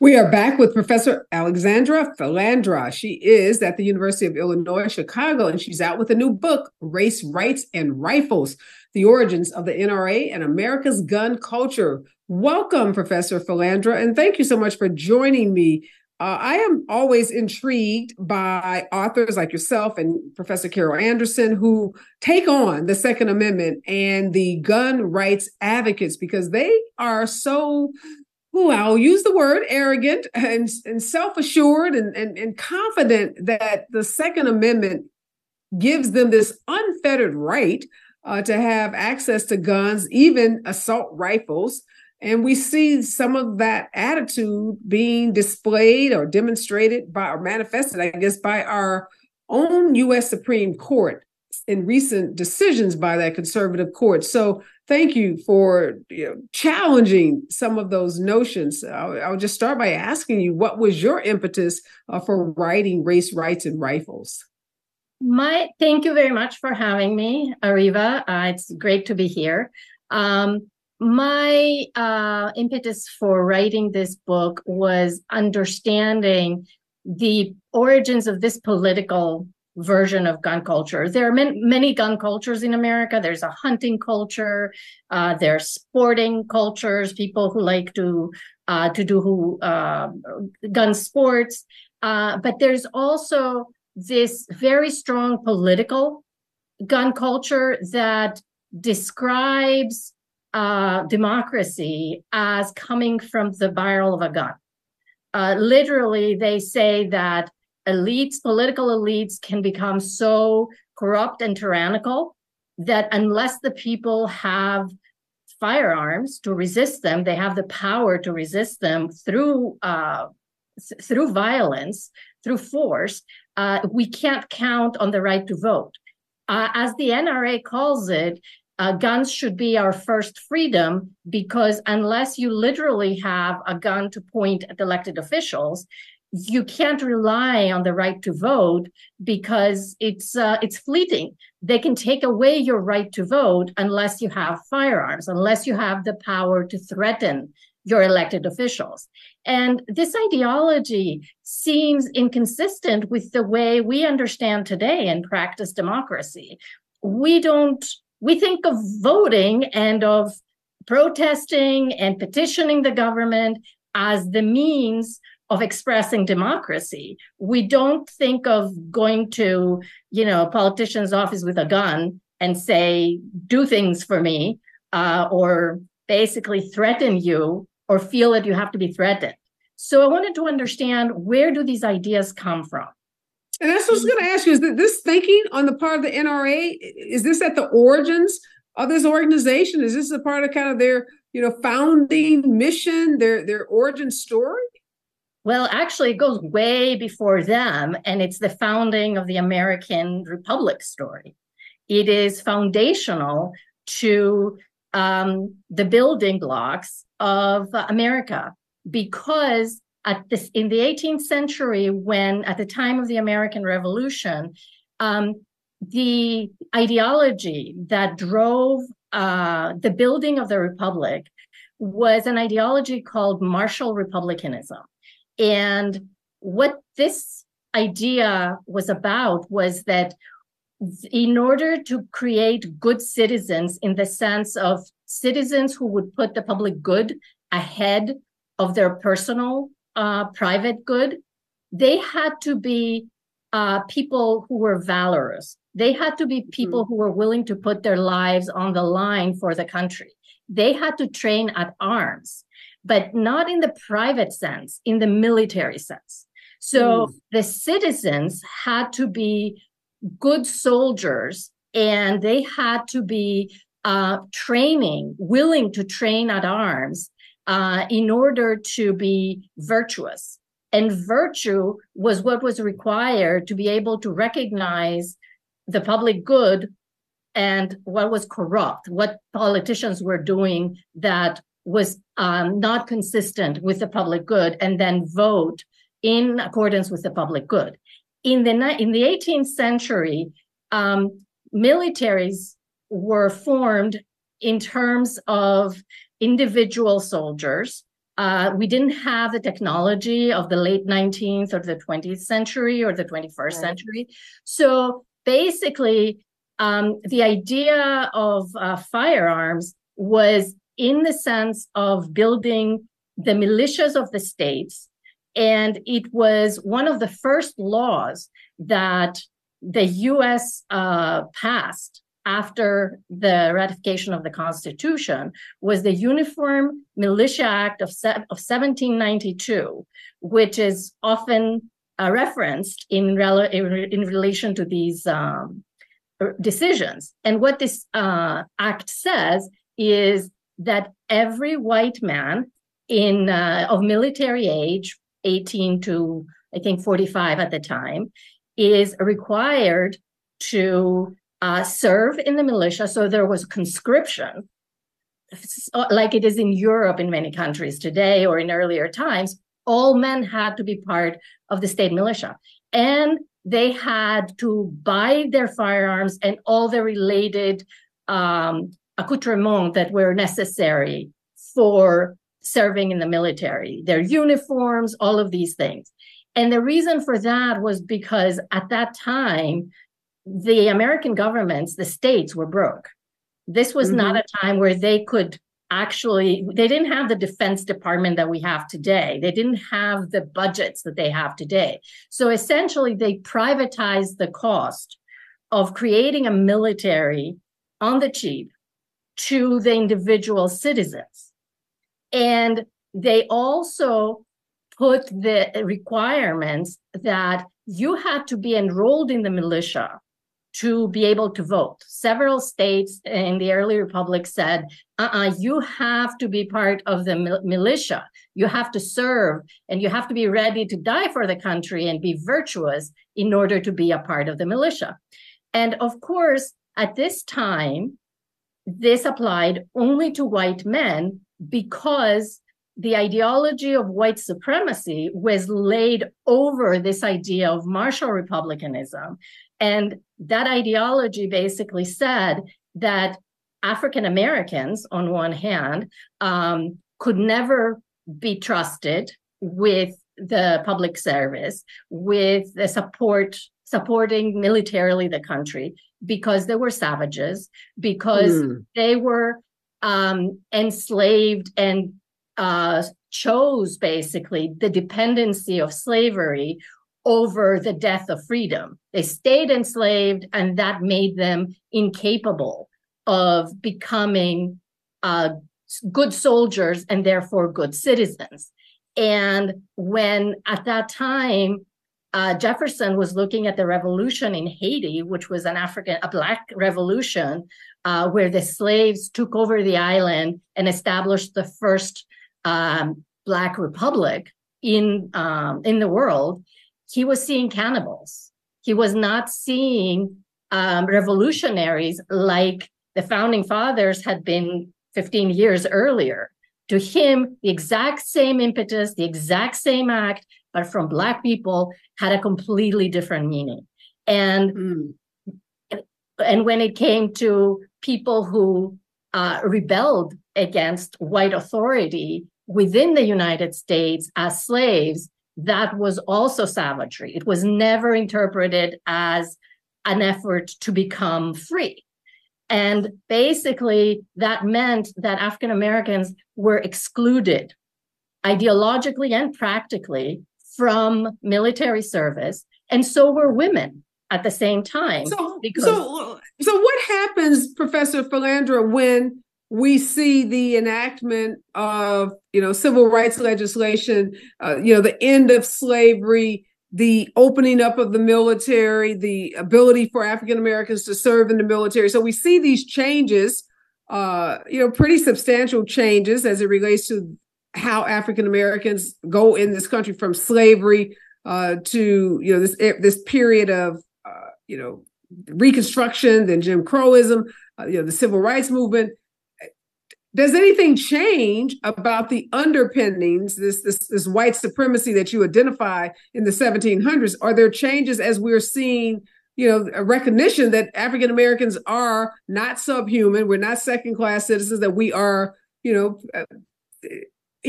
We are back with Professor Alexandra Filindra. She is at the University of Illinois Chicago, and she's out with a new book, Race, Rights, and Rifles The Origins of the NRA and America's Gun Culture. Welcome, Professor Filindra, and thank you so much for joining me. Uh, I am always intrigued by authors like yourself and Professor Carol Anderson who take on the Second Amendment and the gun rights advocates because they are so I'll use the word arrogant and, and self-assured and, and, and confident that the Second Amendment gives them this unfettered right uh, to have access to guns, even assault rifles. And we see some of that attitude being displayed or demonstrated by or manifested, I guess, by our own US Supreme Court in recent decisions by that conservative court. So thank you for you know, challenging some of those notions. I'll, I'll, just start by asking you what was your impetus uh, for writing Race, Rights, and Rifles? My thank you very much for having me, Areva. Uh, it's great to be here. Um, my uh, impetus for writing this book was understanding the origins of this political version of gun culture. There are many, many gun cultures in America. There's a hunting culture. Uh, there's sporting cultures. People who like to uh, to do who uh, gun sports. Uh, but there's also this very strong political gun culture that describes uh, democracy as coming from the barrel of a gun. Uh, literally, they say that elites, political elites, can become so corrupt and tyrannical that unless the people have firearms to resist them, they have the power to resist them through uh, through violence, through force. Uh, we can't count on the right to vote. Uh, as the NRA calls it, uh, guns should be our first freedom because unless you literally have a gun to point at elected officials, you can't rely on the right to vote because it's uh, it's fleeting. They can take away your right to vote unless you have firearms, unless you have the power to threaten your elected officials. And this ideology seems inconsistent with the way we understand today and practice democracy. We don't we think of voting and of protesting and petitioning the government as the means of expressing democracy. We don't think of going to, you know, a politician's office with a gun and say, do things for me, uh, or basically threaten you or feel that you have to be threatened. So I wanted to understand where do these ideas come from? And that's what I was going to ask you: Is this thinking on the part of the NRA? Is this at the origins of this organization? Is this a part of kind of their, you know, founding mission, their their origin story? Well, actually, it goes way before them, and it's the founding of the American Republic story. It is foundational to um, the building blocks of America because at this in the 18th century when at the time of the american revolution um, the ideology that drove uh, the building of the republic was an ideology called martial republicanism and what this idea was about was that in order to create good citizens in the sense of citizens who would put the public good ahead of their personal uh, private good, they had to be uh, people who were valorous. They had to be people mm-hmm. who were willing to put their lives on the line for the country. They had to train at arms, but not in the private sense, in the military sense. So mm. the citizens had to be good soldiers and they had to be uh, training, willing to train at arms uh, in order to be virtuous. And virtue was what was required to be able to recognize the public good and what was corrupt, what politicians were doing that was um, not consistent with the public good, and then vote in accordance with the public good. In the in the 18th century, um, militaries were formed in terms of individual soldiers uh, we didn't have the technology of the late 19th or the 20th century or the 21st right. century. So basically, um, the idea of uh, firearms was in the sense of building the militias of the states. And it was one of the first laws that the US uh, passed after the ratification of the Constitution was the Uniform Militia Act of, of 1792, which is often uh, referenced in, in, relation to these um, decisions. And what this uh, act says is that every white man in uh, of military age, 18 to I think 45 at the time, is required to uh, serve in the militia. So there was conscription, like it is in Europe in many countries today or in earlier times. All men had to be part of the state militia. And they had to buy their firearms and all the related um, accoutrements that were necessary for serving in the military, their uniforms, all of these things. And the reason for that was because at that time, the American governments, the states were broke. This was mm-hmm. not a time where they could actually, they didn't have the defense department that we have today. They didn't have the budgets that they have today. So essentially, they privatized the cost of creating a military on the cheap to the individual citizens. And they also put the requirements that you had to be enrolled in the militia to be able to vote. Several states in the early republic said, uh-uh, you have to be part of the mil- militia. You have to serve and you have to be ready to die for the country and be virtuous in order to be a part of the militia. And of course, at this time, this applied only to white men because the ideology of white supremacy was laid over this idea of martial republicanism. And that ideology basically said that African Americans, on one hand, um, could never be trusted with the public service, with the support supporting militarily the country because they were savages, because mm. they were um, enslaved and uh, chose basically the dependency of slavery over the death of freedom. They stayed enslaved, and that made them incapable of becoming uh, good soldiers and therefore good citizens. And when at that time, uh, Jefferson was looking at the revolution in Haiti, which was an African, a black revolution, uh, where the slaves took over the island and established the first um, black republic in um, in the world. He was seeing cannibals. He was not seeing um, revolutionaries like the founding fathers had been 15 years earlier. To him, the exact same impetus, the exact same act, but from Black people had a completely different meaning. And mm. and when it came to people who uh, rebelled against white authority within the United States as slaves, that was also savagery. It was never interpreted as an effort to become free. And basically, that meant that African Americans were excluded ideologically and practically from military service, and so were women at the same time. So, because- so, so what happens, Professor Filindra, when we see the enactment of you know civil rights legislation, uh, you know the end of slavery, the opening up of the military, the ability for African Americans to serve in the military. So we see these changes, uh, you know, pretty substantial changes as it relates to how African Americans go in this country from slavery uh, to you know this this period of uh, you know Reconstruction, then Jim Crowism, uh, you know the Civil Rights Movement. Does anything change about the underpinnings, this, this this white supremacy that you identify in the 1700s? Are there changes as we're seeing? you know, a recognition that African Americans are not subhuman. We're not second class citizens. That we are, you know, uh,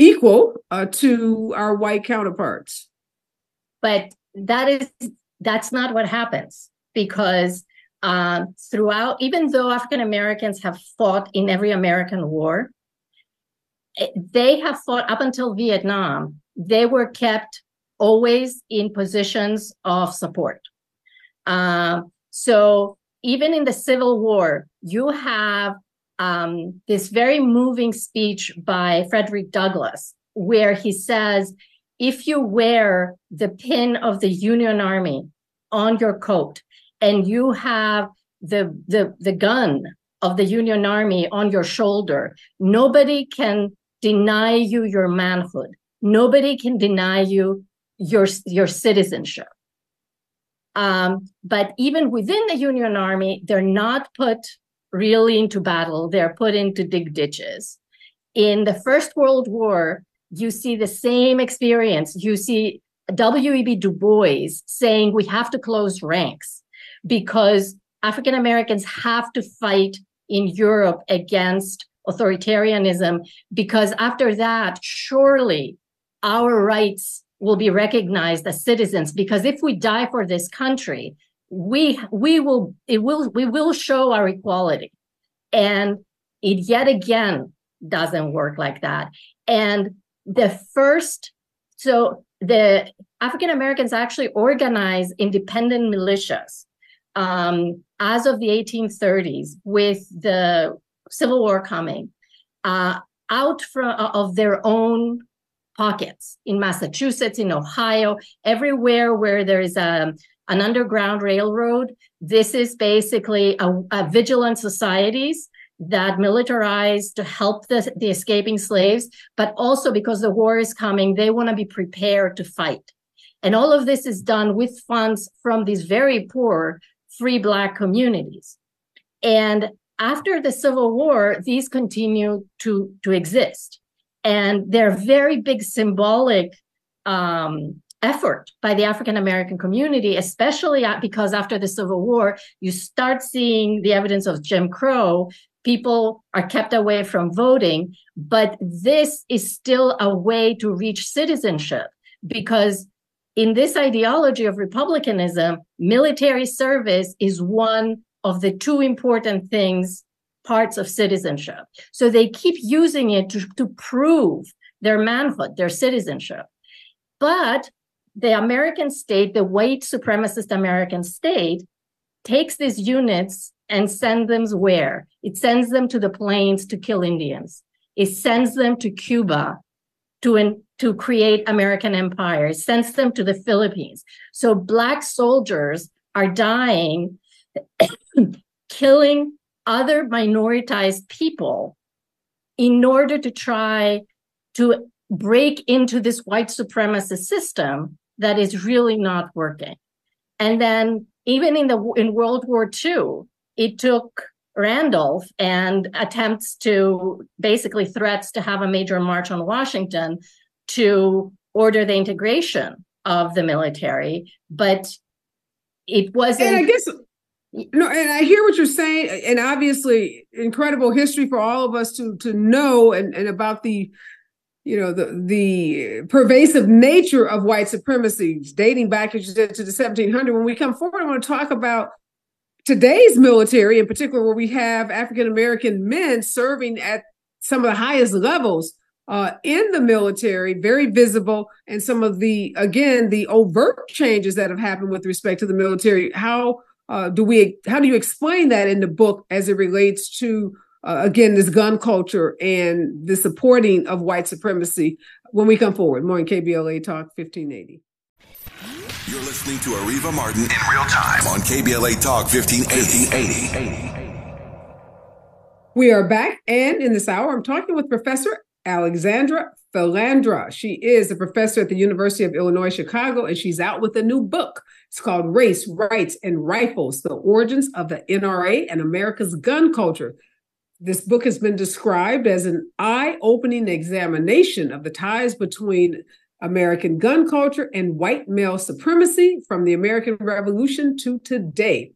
equal uh, to our white counterparts. But that is that's not what happens because um, throughout, even though African Americans have fought in every American war, eh, they have fought up until Vietnam. They were kept always in positions of support. Uh, so even in the Civil War, you have um, this very moving speech by Frederick Douglass, where he says, if you wear the pin of the Union Army on your coat and you have the, the, the gun of the Union Army on your shoulder, nobody can deny you your manhood. Nobody can deny you your, your citizenship. Um, but even within the Union Army, they're not put really into battle, they're put into dig ditches. In the First World War, you see the same experience. You see W.E.B. Du Bois saying we have to close ranks because African Americans have to fight in Europe against authoritarianism because after that, surely our rights will be recognized as citizens because if we die for this country we we will it will we will show our equality. And it yet again doesn't work like that. And the first so the african americans actually organized independent militias um, as of the 1830s with the civil war coming uh, out from of their own pockets in Massachusetts, in Ohio, everywhere where there is a, an underground railroad. This is basically a, a vigilant societies that militarize to help the, the escaping slaves, but also because the war is coming, they want to be prepared to fight. And all of this is done with funds from these very poor free Black communities. And after the Civil War, these continue to, to exist and they're very big symbolic um, effort by the African American community, especially because after the Civil War, you start seeing the evidence of Jim Crow. People are kept away from voting, but this is still a way to reach citizenship because in this ideology of republicanism, military service is one of the two important things parts of citizenship. So they keep using it to, to prove their manhood, their citizenship. But the American state, the white supremacist American state, takes these units and sends them where? It sends them to the plains to kill Indians. It sends them to Cuba to, in, to create American empire. It sends them to the Philippines. So black soldiers are dying, killing other minoritized people in order to try to break into this white supremacist system that is really not working. And then even in the in World War II, it took Randolph and attempts to basically threats to have a major march on Washington to order the integration of the military, but it wasn't. And I guess no, and I hear what you're saying, and obviously incredible history for all of us to to know and, and about the you know the the pervasive nature of white supremacy dating back as you said to the 1700 when we come forward i want to talk about today's military in particular where we have african american men serving at some of the highest levels uh, in the military very visible and some of the again the overt changes that have happened with respect to the military. How uh, do we how do you explain that in the book as it relates to uh, again this gun culture and the supporting of white supremacy when we come forward more in kbla talk 1580 you're listening to Areva Martin in real time on KBLA Talk 1580. We are back, and in this hour, I'm talking with Professor Alexandra Filindra. She is a professor at the University of Illinois Chicago, and she's out with a new book. It's called Race, Rights, and Rifles The Origins of the NRA and America's Gun Culture. This book has been described as an eye opening examination of the ties between American gun culture and white male supremacy from the American Revolution to today.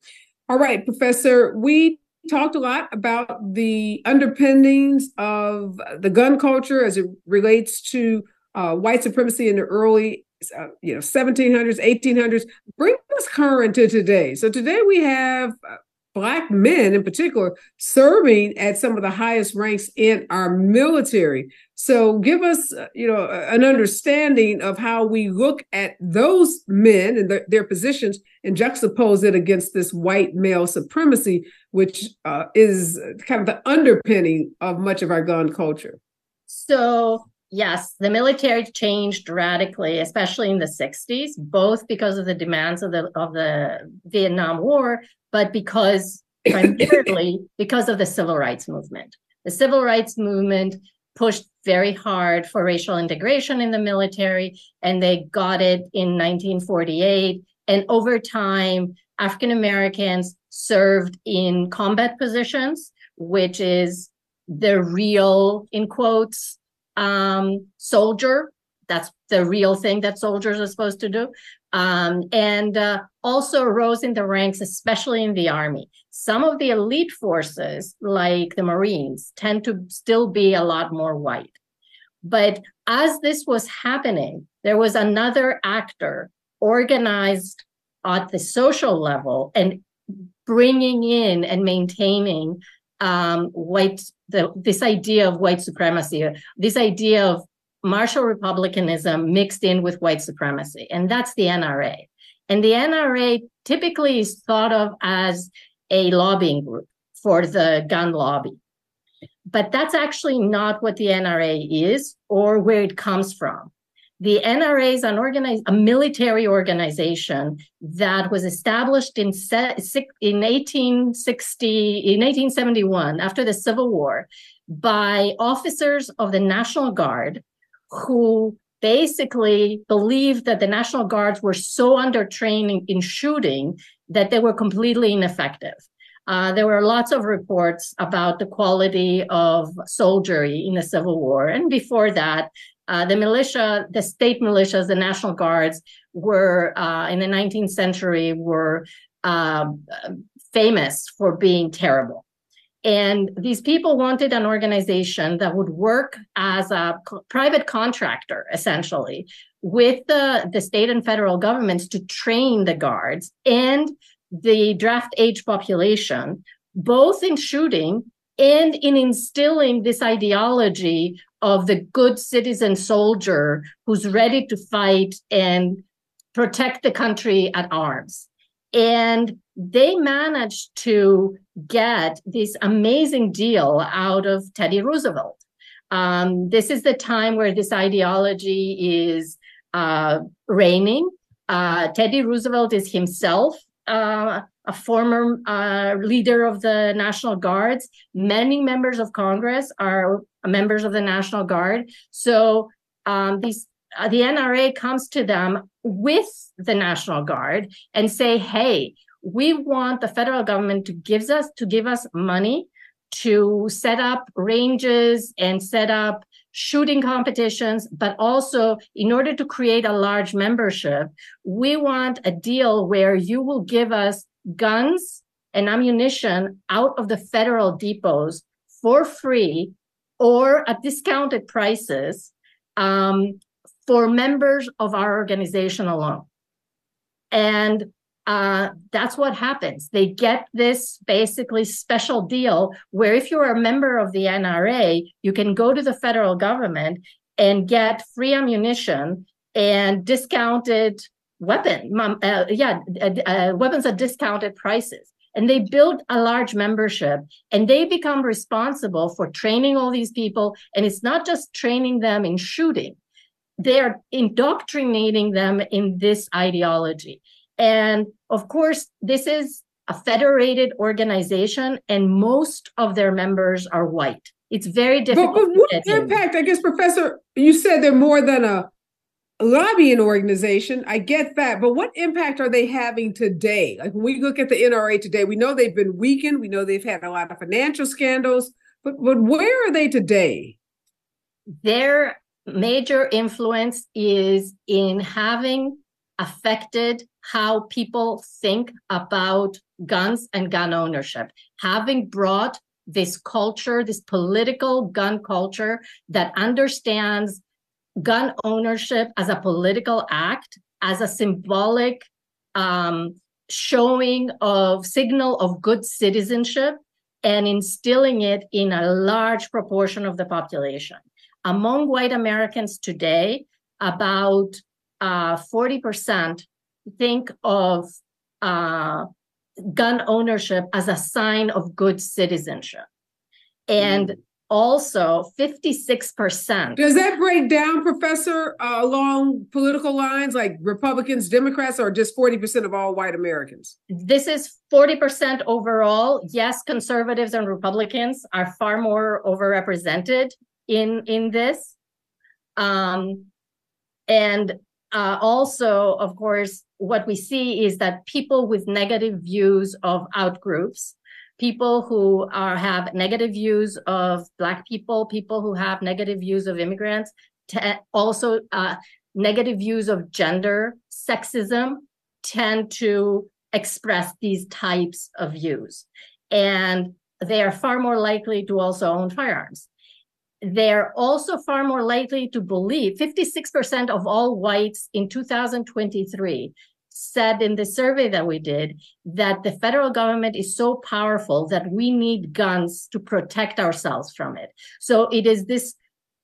All right, Professor, we talked a lot about the underpinnings of the gun culture as it relates to uh, white supremacy in the early uh, you know 1700s 1800s bring us current to today so today we have uh, black men in particular serving at some of the highest ranks in our military. So give us uh, you know an understanding of how we look at those men and their, their positions and juxtapose it against this white male supremacy which uh, is kind of the underpinning of much of our gun culture. So yes, the military changed radically, especially in the 60s, both because of the demands of the of the Vietnam War, but because primarily because of the civil rights movement. The civil rights movement pushed very hard for racial integration in the military, and they got it in 1948. And over time, African Americans served in combat positions, which is the real, in quotes, um, soldier. That's the real thing that soldiers are supposed to do. Um, and uh, also rose in the ranks, especially in the army. Some of the elite forces, like the Marines, tend to still be a lot more white. But as this was happening, there was another actor organized at the social level and bringing in and maintaining um, white the, this idea of white supremacy, this idea of martial republicanism mixed in with white supremacy, and that's the NRA. And the NRA typically is thought of as a lobbying group for the gun lobby. But that's actually not what the NRA is or where it comes from. The NRA is an organize, a military organization that was established in, in 1860, in 1871, after the Civil War, by officers of the National Guard who basically believed that the National Guards were so under training in shooting that they were completely ineffective. Uh, there were lots of reports about the quality of soldiery in the Civil War. And before that, uh, the militia, the state militias, the National Guards were uh, in the 19th century were um, famous for being terrible. And these people wanted an organization that would work as a co- private contractor, essentially, with the, the state and federal governments to train the guards and the draft age population, both in shooting and in instilling this ideology of the good citizen soldier who's ready to fight and protect the country at arms. And they managed to get this amazing deal out of Teddy Roosevelt. Um, this is the time where this ideology is uh, reigning. Uh, Teddy Roosevelt is himself uh, a former uh, leader of the National Guards. Many members of Congress are members of the National Guard. So um, these uh, the NRA comes to them with the National Guard and say, "Hey, we want the federal government to gives us to give us money to set up ranges and set up shooting competitions, but also in order to create a large membership, we want a deal where you will give us guns and ammunition out of the federal depots for free or at discounted prices um, for members of our organization alone. And uh, that's what happens. They get this basically special deal where if you're a member of the NRA, you can go to the federal government and get free ammunition and discounted weapon, uh, yeah, uh, uh, weapons at discounted prices. And they build a large membership and they become responsible for training all these people. And it's not just training them in shooting, they're indoctrinating them in this ideology. And of course, this is a federated organization, and most of their members are white. It's very difficult. But, but what impact, I guess, Professor, you said they're more than a lobbying organization. I get that. But what impact are they having today? Like when we look at the NRA today, we know they've been weakened. We know they've had a lot of financial scandals. But, but where are they today? Their major influence is in having affected how people think about guns and gun ownership. Having brought this culture, this political gun culture that understands gun ownership as a political act, as a symbolic um, showing of signal of good citizenship and instilling it in a large proportion of the population. Among white Americans today, about uh, 40% think of uh, gun ownership as a sign of good citizenship. And mm. Also 56%. Does that break down, Professor, uh, along political lines like Republicans, Democrats, or just 40% of all white Americans? This is 40% overall. Yes, conservatives and Republicans are far more overrepresented in, in this. Um, and uh, also, of course, what we see is that people with negative views of outgroups, people who are have negative views of Black people, people who have negative views of immigrants, also uh, negative views of gender, sexism, tend to express these types of views. And they are far more likely to also own firearms they're also far more likely to believe 56% of all whites in 2023 said in the survey that we did that the federal government is so powerful that we need guns to protect ourselves from it. So it is this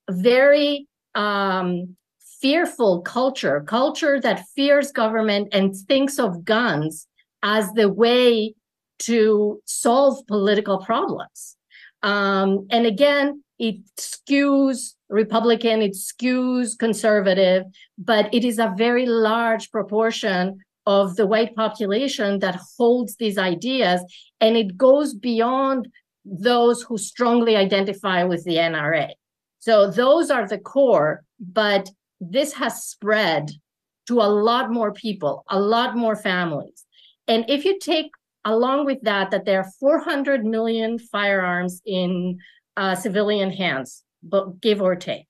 very um, fearful culture, culture that fears government and thinks of guns as the way to solve political problems. Um, and again, it skews Republican, it skews conservative, but it is a very large proportion of the white population that holds these ideas. And it goes beyond those who strongly identify with the NRA. So those are the core, but this has spread to a lot more people, a lot more families. And if you take along with that, that there are 400 million firearms in uh, civilian hands, but give or take.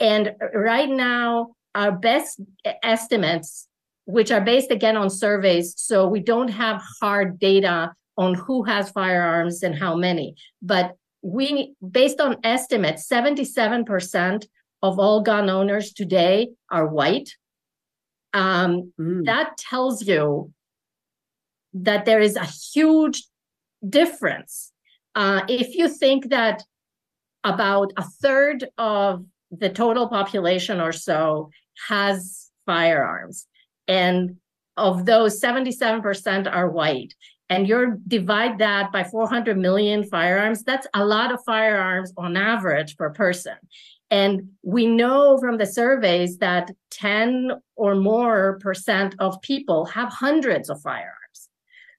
And right now, our best estimates, which are based again on surveys, so we don't have hard data on who has firearms and how many, but we, based on estimates, 77% of all gun owners today are white. Um, mm. That tells you that there is a huge difference. Uh, if you think that about a third of the total population or so has firearms. And of those, 77% are white. And you divide that by 400 million firearms, that's a lot of firearms on average per person. And we know from the surveys that 10 or more percent of people have hundreds of firearms.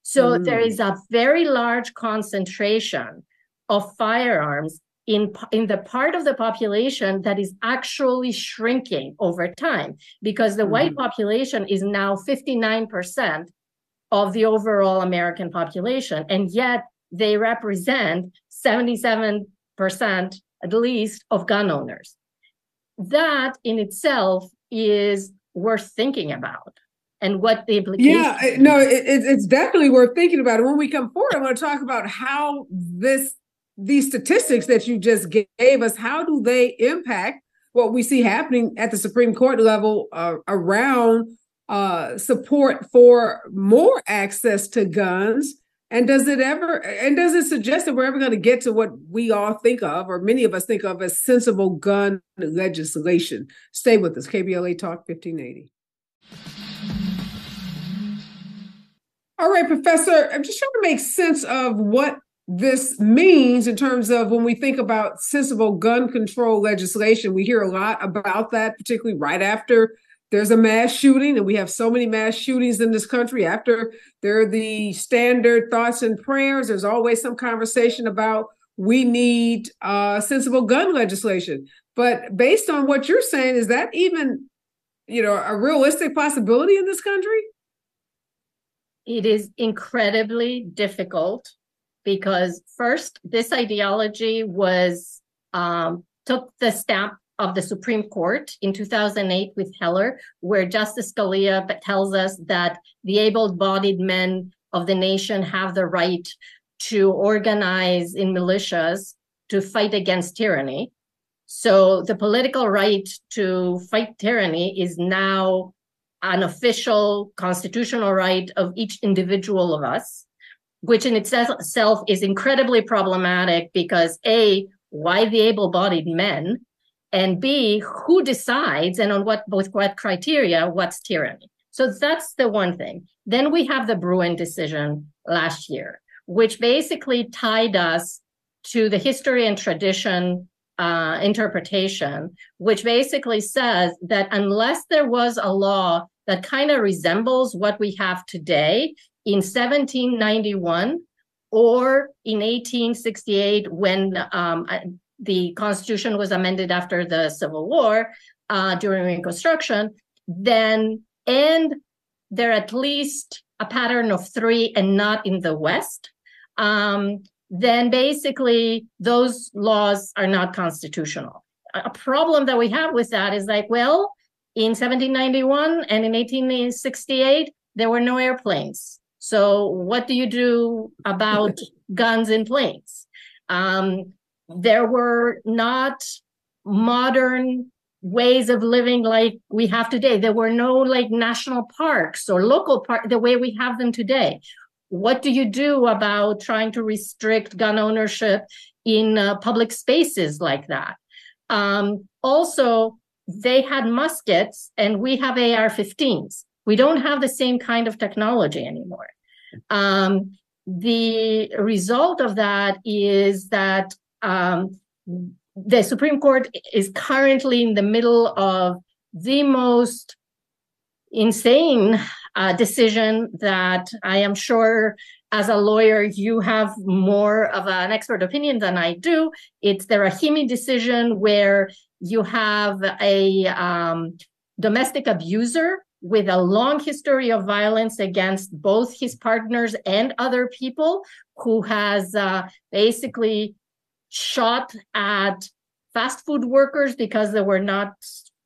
So mm. there is a very large concentration of firearms in, in the part of the population that is actually shrinking over time because the mm-hmm. white population is now 59% of the overall American population. And yet they represent 77% at least of gun owners. That in itself is worth thinking about and what the implications. Yeah, no, it, it's definitely worth thinking about. And when we come forward, I want to talk about how this these statistics that you just gave us, how do they impact what we see happening at the Supreme Court level uh, around uh, support for more access to guns? And does it ever, and does it suggest that we're ever going to get to what we all think of, or many of us think of as sensible gun legislation? Stay with us. KBLA Talk 1580. All right, Professor, I'm just trying to make sense of what this means in terms of when we think about sensible gun control legislation. We hear a lot about that, particularly right after there's a mass shooting, and we have so many mass shootings in this country. After there are the standard thoughts and prayers, there's always some conversation about we need uh, sensible gun legislation. But based on what you're saying, is that even you know a realistic possibility in this country? It is incredibly difficult because first this ideology was um, took the stamp of the Supreme Court in 2008 with Heller, where Justice Scalia tells us that the able bodied men of the nation have the right to organize in militias to fight against tyranny. So the political right to fight tyranny is now an official constitutional right of each individual of us, which in itself is incredibly problematic because A, why the able bodied men? And B, who decides and on what both what criteria, what's tyranny? So that's the one thing. Then we have the Bruen decision last year, which basically tied us to the history and tradition uh, interpretation, which basically says that unless there was a law that kind of resembles what we have today in 1791 or in 1868 when um, the Constitution was amended after the Civil War uh, during Reconstruction, then and they're at least a pattern of three and not in the West, um, then basically those laws are not constitutional. A problem that we have with that is like, well, in 1791 and in 1868, there were no airplanes. So what do you do about guns in planes? Um, there were not modern ways of living like we have today. There were no like national parks or local park the way we have them today. What do you do about trying to restrict gun ownership in uh, public spaces like that? Um, also, they had muskets and we have AR 15s. We don't have the same kind of technology anymore. Um, the result of that is that um, the Supreme Court is currently in the middle of the most insane uh, decision that I am sure as a lawyer you have more of an expert opinion than I do. It's the Rahimi decision where you have a um, domestic abuser with a long history of violence against both his partners and other people who has uh, basically shot at fast food workers because they were not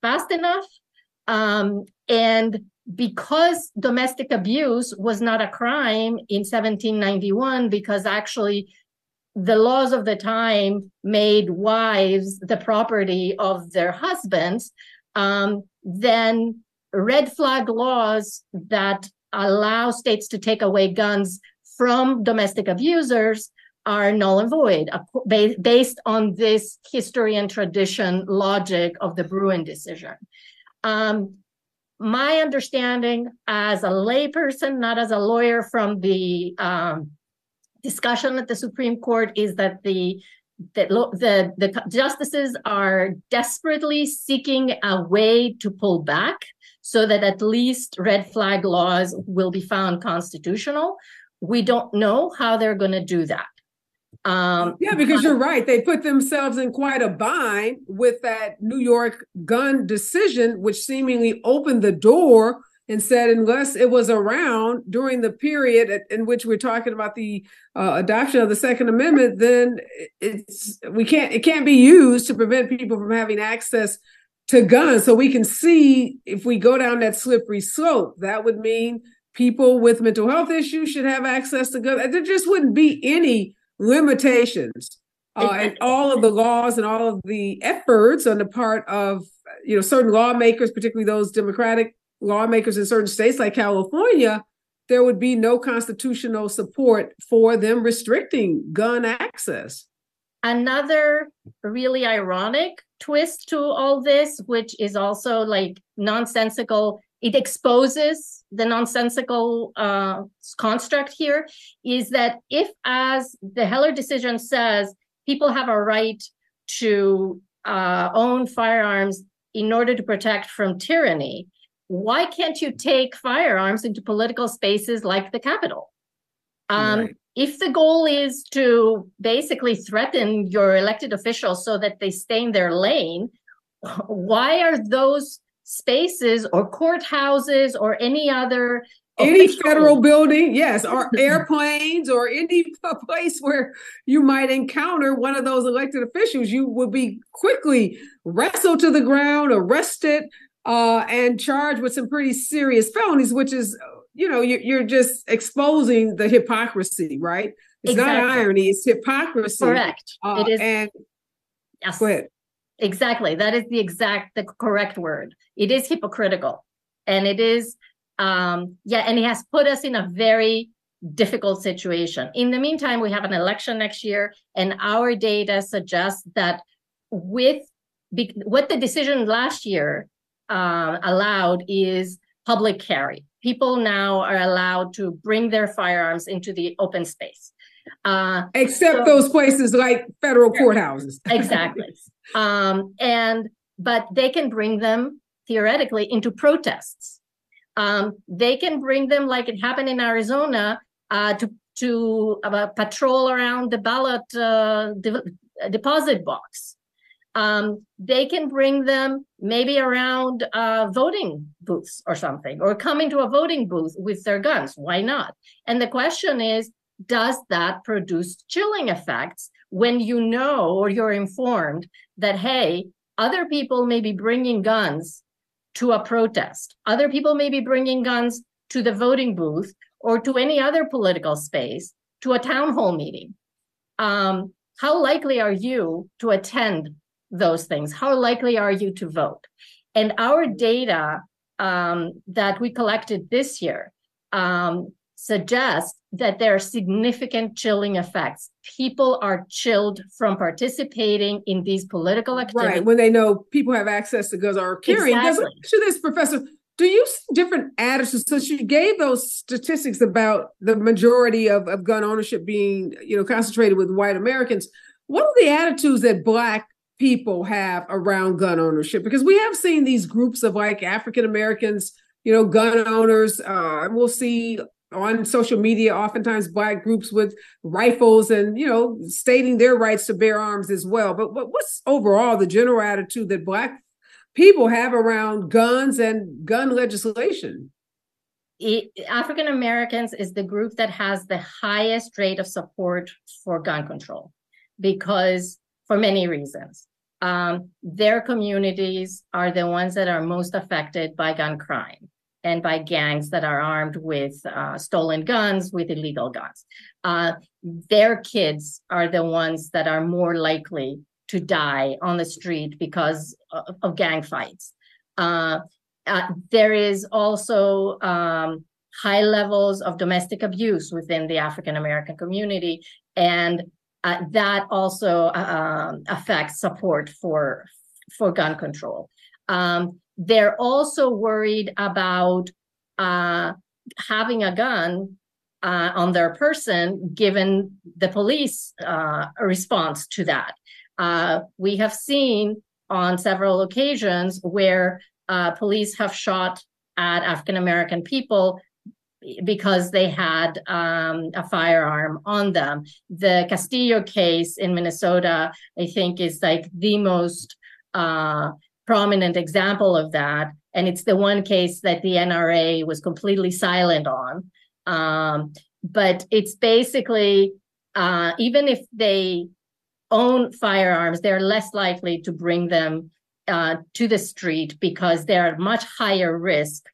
fast enough. Um, and because domestic abuse was not a crime in 1791, because actually the laws of the time made wives the property of their husbands, um, then red flag laws that allow states to take away guns from domestic abusers are null and void based on this history and tradition logic of the Bruen decision. Um, my understanding as a layperson, not as a lawyer from the um, discussion at the Supreme Court, is that the that the, the justices are desperately seeking a way to pull back so that at least red flag laws will be found constitutional. We don't know how they're going to do that. Um, yeah, because you're right. They put themselves in quite a bind with that New York gun decision, which seemingly opened the door and said unless it was around during the period in which we're talking about the uh, adoption of the Second Amendment, then it's we can't it can't be used to prevent people from having access to guns. So we can see if we go down that slippery slope, that would mean people with mental health issues should have access to guns. There just wouldn't be any limitations uh, and all of the laws and all of the efforts on the part of you know certain lawmakers, particularly those Democratic lawmakers in certain states like California, there would be no constitutional support for them restricting gun access. Another really ironic twist to all this, which is also like nonsensical. It exposes the nonsensical uh, construct here is that if as the heller decision says people have a right to uh, own firearms in order to protect from tyranny why can't you take firearms into political spaces like the capitol um, right. if the goal is to basically threaten your elected officials so that they stay in their lane why are those spaces or courthouses or any other any federal building, yes, or airplanes or any place where you might encounter one of those elected officials, you would be quickly wrestled to the ground, arrested, uh, and charged with some pretty serious felonies, which is, you know, you're just exposing the hypocrisy, right? It's exactly. not irony; it's hypocrisy. Correct. Uh, it is. And yes. go ahead. Exactly. That is the exact, the correct word. It is hypocritical, and it is, um, yeah, and it has put us in a very difficult situation. In the meantime, we have an election next year, and our data suggests that with be, what the decision last year uh, allowed is public carry. People now are allowed to bring their firearms into the open space. Uh, Except so, those places like federal courthouses. exactly. Um, and but they can bring them theoretically into protests. Um, they can bring them like it happened in Arizona uh, to to uh, patrol around the ballot uh, de- deposit box um, they can bring them maybe around uh, voting booths or something, or coming to a voting booth with their guns. Why not? And the question is, does that produce chilling effects when you know or you're informed that, hey, other people may be bringing guns to a protest, other people may be bringing guns to the voting booth or to any other political space, to a town hall meeting? Um, how likely are you to attend those things? How likely are you to vote? And our data um, that we collected this year um, suggests that there are significant chilling effects. People are chilled from participating in these political activities. Right, when they know people have access to guns or carrying. Exactly. To this, Professor, do you see different attitudes? So she gave those statistics about the majority of, of gun ownership being, you know, concentrated with white Americans. What are the attitudes that Black people have around gun ownership because we have seen these groups of like African Americans, you know, gun owners. Uh, we'll see on social media oftentimes black groups with rifles and you know stating their rights to bear arms as well. But, but what's overall the general attitude that black people have around guns and gun legislation? African Americans is the group that has the highest rate of support for gun control because for many reasons. Um, their communities are the ones that are most affected by gun crime and by gangs that are armed with uh, stolen guns, with illegal guns. Uh, their kids are the ones that are more likely to die on the street because of, of gang fights. Uh, uh there is also um, high levels of domestic abuse within the African American community, and uh, that also uh, um, affects support for for gun control. Um, they're also worried about uh, having a gun uh, on their person, given the police uh, response to that. Uh, we have seen on several occasions where police have shot at African American people because they had um, a firearm on them. The Castillo case in Minnesota, I think, is like the most uh, prominent example of that. And it's the one case that the NRA was completely silent on. Um, but it's basically, uh, even if they own firearms, they're less likely to bring them uh, to the street because they're at much higher risk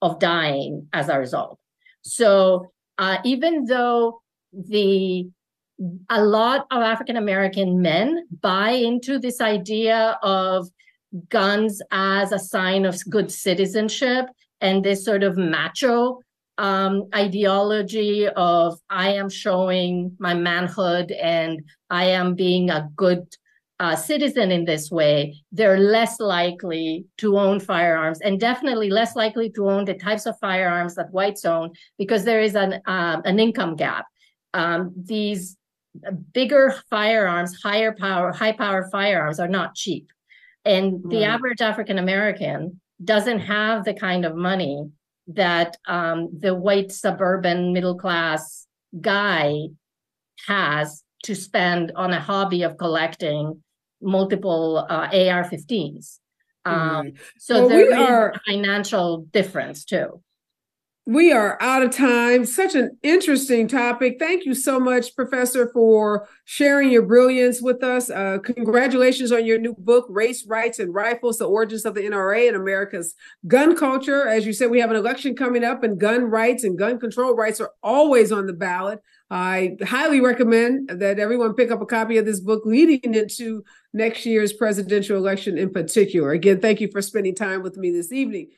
of dying as a result. So uh, even though the a lot of African American men buy into this idea of guns as a sign of good citizenship and this sort of macho um, ideology of I am showing my manhood and I am being a good uh, citizen in this way, they're less likely to own firearms and definitely less likely to own the types of firearms that whites own because there is an uh, an income gap. Um, these bigger firearms, higher power, high power firearms are not cheap, and the average African American doesn't have the kind of money that um, the white suburban middle class guy has to spend on a hobby of collecting multiple uh, AR-15s. Um. So well, there is are... a financial difference too. we are out of time. Such an interesting topic. Thank you so much, Professor, for sharing your brilliance with us. Uh, congratulations on your new book, Race, Rights, and Rifles The Origins of the NRA and America's Gun Culture. As you said, we have an election coming up, and gun rights and gun control rights are always on the ballot. I highly recommend that everyone pick up a copy of this book leading into next year's presidential election in particular. Again, thank you for spending time with me this evening.